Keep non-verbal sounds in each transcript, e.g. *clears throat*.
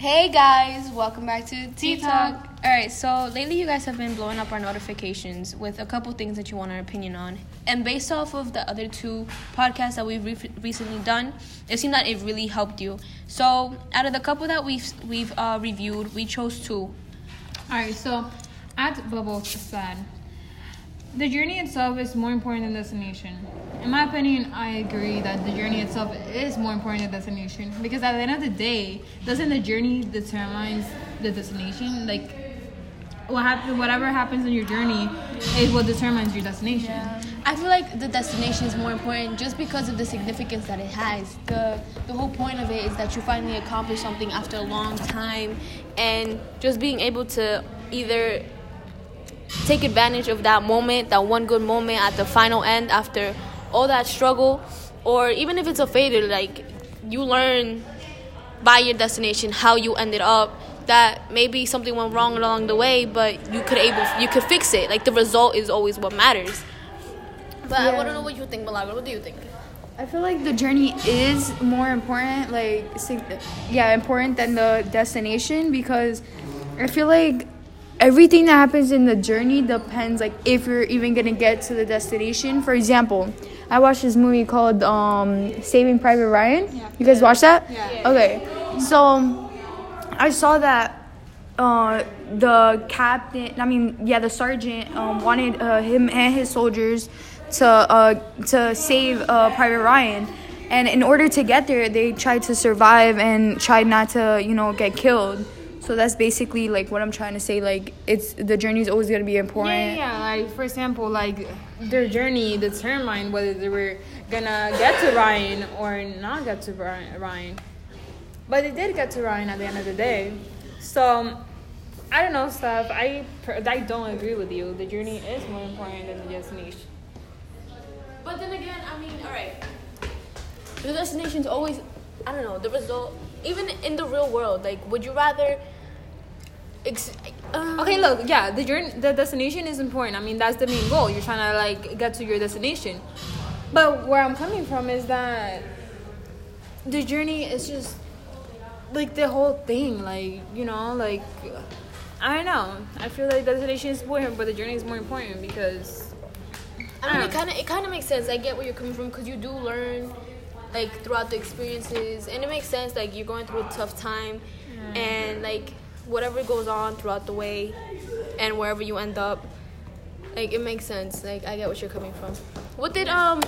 Hey guys, welcome back to Tea. Talk. All right, so lately you guys have been blowing up our notifications with a couple things that you want our opinion on. And based off of the other two podcasts that we've re- recently done, it seemed that it really helped you. So, out of the couple that we've we've uh, reviewed, we chose two. All right, so at Bubble said, the journey itself is more important than destination. In my opinion, I agree that the journey itself is more important than destination because at the end of the day, doesn't the journey determine the destination? Like, what happen, whatever happens in your journey is what determines your destination. I feel like the destination is more important just because of the significance that it has. The the whole point of it is that you finally accomplish something after a long time and just being able to either take advantage of that moment, that one good moment at the final end after all that struggle or even if it's a failure like you learn by your destination how you ended up that maybe something went wrong along the way but you could able you could fix it like the result is always what matters but I want to know what you think, Malaga. What do you think? I feel like the journey is more important, like, yeah, important than the destination because I feel like everything that happens in the journey depends, like, if you're even gonna get to the destination. For example, I watched this movie called um, Saving Private Ryan. You guys watch that? Yeah. Okay, so I saw that uh, the captain, I mean, yeah, the sergeant um, wanted uh, him and his soldiers to uh, to save uh, Private Ryan, and in order to get there, they tried to survive and tried not to, you know, get killed. So that's basically like what I'm trying to say. Like, it's the journey is always gonna be important. Yeah, yeah, like for example, like their journey determined whether they were gonna get to Ryan or not get to Ryan. But they did get to Ryan at the end of the day. So I don't know, Steph. I I don't agree with you. The journey is more important than the destination. But then again, I mean, all right. The destination's always, I don't know, the result. Even in the real world, like, would you rather? Ex- uh, Okay, look, yeah, the journey, the destination is important. I mean, that's the main goal. You're trying to like get to your destination. But where I'm coming from is that the journey is just like the whole thing. Like you know, like I don't know. I feel like the destination is important, but the journey is more important because I mean, it kind of it kind of makes sense. I get where you're coming from because you do learn, like throughout the experiences, and it makes sense. Like you're going through a tough time, and like whatever goes on throughout the way, and wherever you end up, like it makes sense. Like I get what you're coming from. What did um,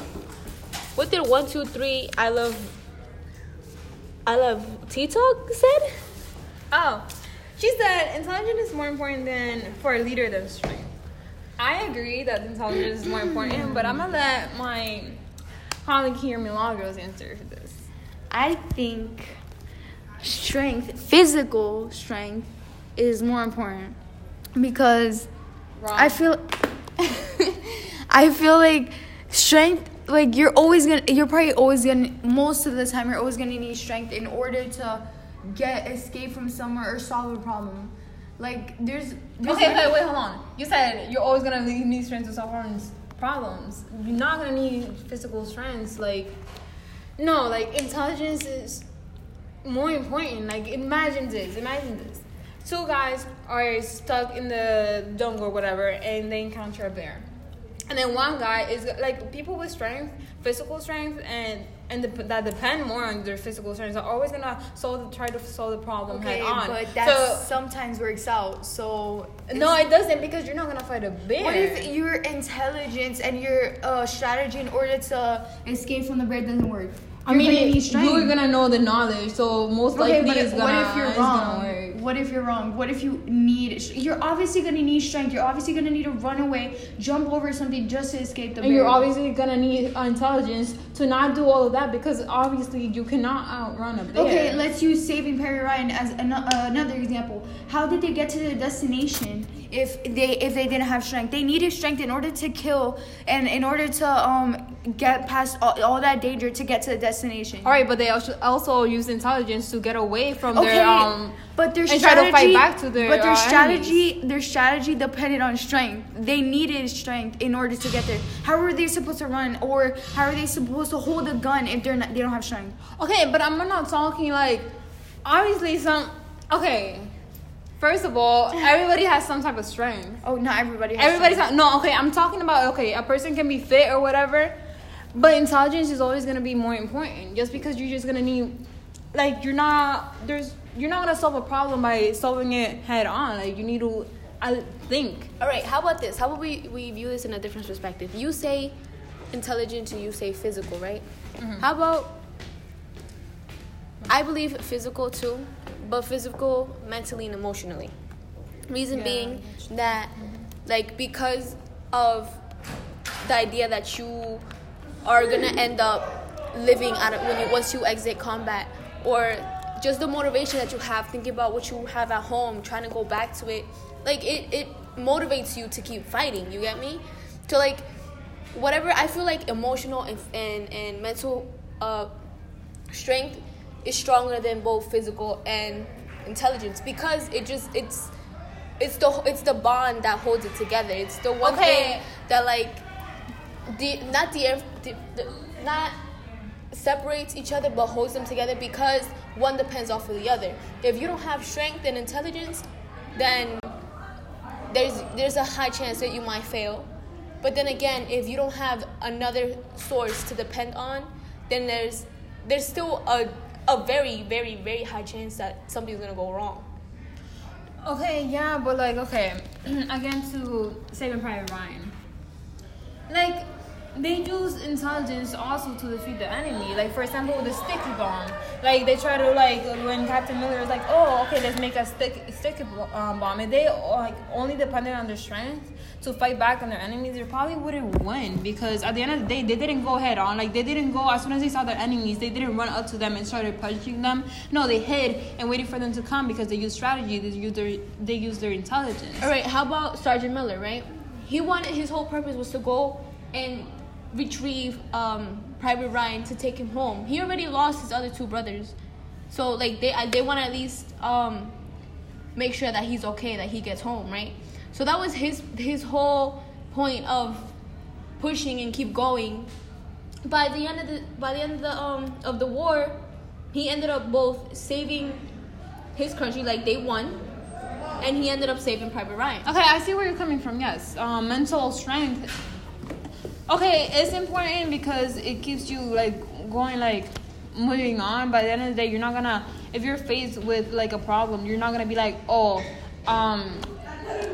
what did one two three? I love. I love T Talk said. oh, she said intelligence is more important than for a leader than strength. I agree that intelligence is more important, but I'm gonna let my colleague here, Milagros, answer for this. I think strength, physical strength, is more important because Wrong. I feel *laughs* I feel like strength like you're always gonna you're probably always gonna most of the time you're always gonna need strength in order to get escape from somewhere or solve a problem. Like there's, there's Okay, okay, wait, hold on. You said you're always gonna need need strength to solve problems. Problems. You're not gonna need physical strength. Like, no, like intelligence is more important. Like, imagine this. Imagine this. Two guys are stuck in the jungle or whatever, and they encounter a bear. And then one guy is like people with strength, physical strength, and and the, that depend more on their physical strength are always gonna solve the, try to solve the problem okay, head on. but that so sometimes works out. So no, it doesn't because you're not gonna fight a bear. What if your intelligence and your uh, strategy in order to escape from the bear doesn't work? I You're mean, gonna need it, strength. you're gonna know the knowledge, so most Okay, likely it's gonna. what if you're it's gonna wrong? What if you're wrong? What if you need? You're obviously gonna need strength. You're obviously gonna need to run away, jump over something just to escape the And you're obviously gonna need intelligence to not do all of that because obviously you cannot outrun a bear. Okay, let's use Saving Perry Ryan as an- uh, another example. How did they get to their destination if they if they didn't have strength? They needed strength in order to kill and in order to um get past all, all that danger to get to the destination. All right, but they also also use intelligence to get away from Okay, their um. But their and try strategy, to fight back to their, but their uh, strategy, their strategy depended on strength. They needed strength in order to get there. How are they supposed to run, or how are they supposed to hold a gun if they're not, they don't have strength? Okay, but I'm not talking like obviously some Okay. First of all, everybody has some type of strength. Oh, not everybody. Has Everybody's not, no. Okay, I'm talking about okay. A person can be fit or whatever, but intelligence is always gonna be more important. Just because you're just gonna need, like, you're not there's you're not gonna solve a problem by solving it head on. Like, you need to, I think. All right, how about this? How about we, we view this in a different perspective? You say intelligent and you say physical, right? Mm-hmm. How about I believe physical too, but physical mentally and emotionally. Reason Yeah, being that like because of the idea that you are gonna end up living out of when you once you exit combat or just the motivation that you have thinking about what you have at home trying to go back to it like it, it motivates you to keep fighting you get me to like whatever i feel like emotional and, and, and mental uh, strength is stronger than both physical and intelligence because it just it's it's the it's the bond that holds it together it's the one Okay. thing that like the not the, the, the not separates each other but holds them together because one depends off of the other. If you don't have strength and intelligence then there's there's a high chance that you might fail. But then again if you don't have another source to depend on then there's there's still a a very very very high chance that something's gonna go wrong. Okay, yeah, but like, okay, *clears throat* again to Saving Private Ryan. Like, they use intelligence also to defeat the enemy. Like, for example, the sticky bomb. Like, they try to, like, when Captain Miller is like, oh, okay, let's make a stick, sticky um, bomb. and they, like, only depended on their strength to fight back on their enemies, they probably wouldn't win. Because at the end of the day, they didn't go head on. Like, they didn't go, as soon as they saw their enemies, they didn't run up to them and started punching them. No, they hid and waited for them to come because they used strategy. They used their, they used their intelligence. all right how about sergeant miller right he wanted his whole purpose was to go and retrieve um, private ryan to take him home he already lost his other two brothers so like they they want to at least um, make sure that he's okay that he gets home right so that was his his whole point of pushing and keep going by the end of the by the end of the um of the war he ended up both saving his country like they won and he ended up saving private ryan Okay, I see where you're coming from. Yes, um, mental strength. Okay, it's important because it keeps you like going, like moving on. By the end of the day, you're not gonna. If you're faced with like a problem, you're not gonna be like, oh, um,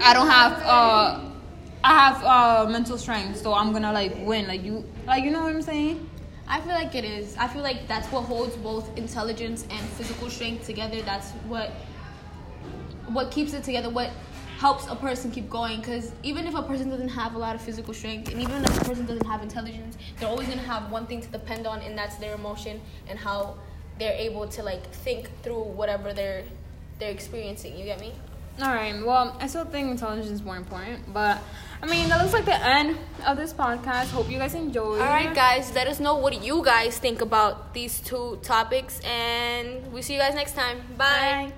I don't have uh, I have uh mental strength, so I'm gonna like win. Like you, like you know what I'm saying? I feel like it is. I feel like that's what holds both intelligence and physical strength together. That's what what keeps it together. What helps a person keep going. Because even if a person doesn't have a lot of physical strength, and even if a person doesn't have intelligence, they're always gonna have one thing to depend on, and that's their emotion and how they're able to like think through whatever they're they're experiencing. You get me? All right. Well, I still think intelligence is more important, but I mean that looks like the end of this podcast. Hope you guys enjoyed. All right, guys. Let us know what you guys think about these two topics, and we see you guys next time. Bye. Bye.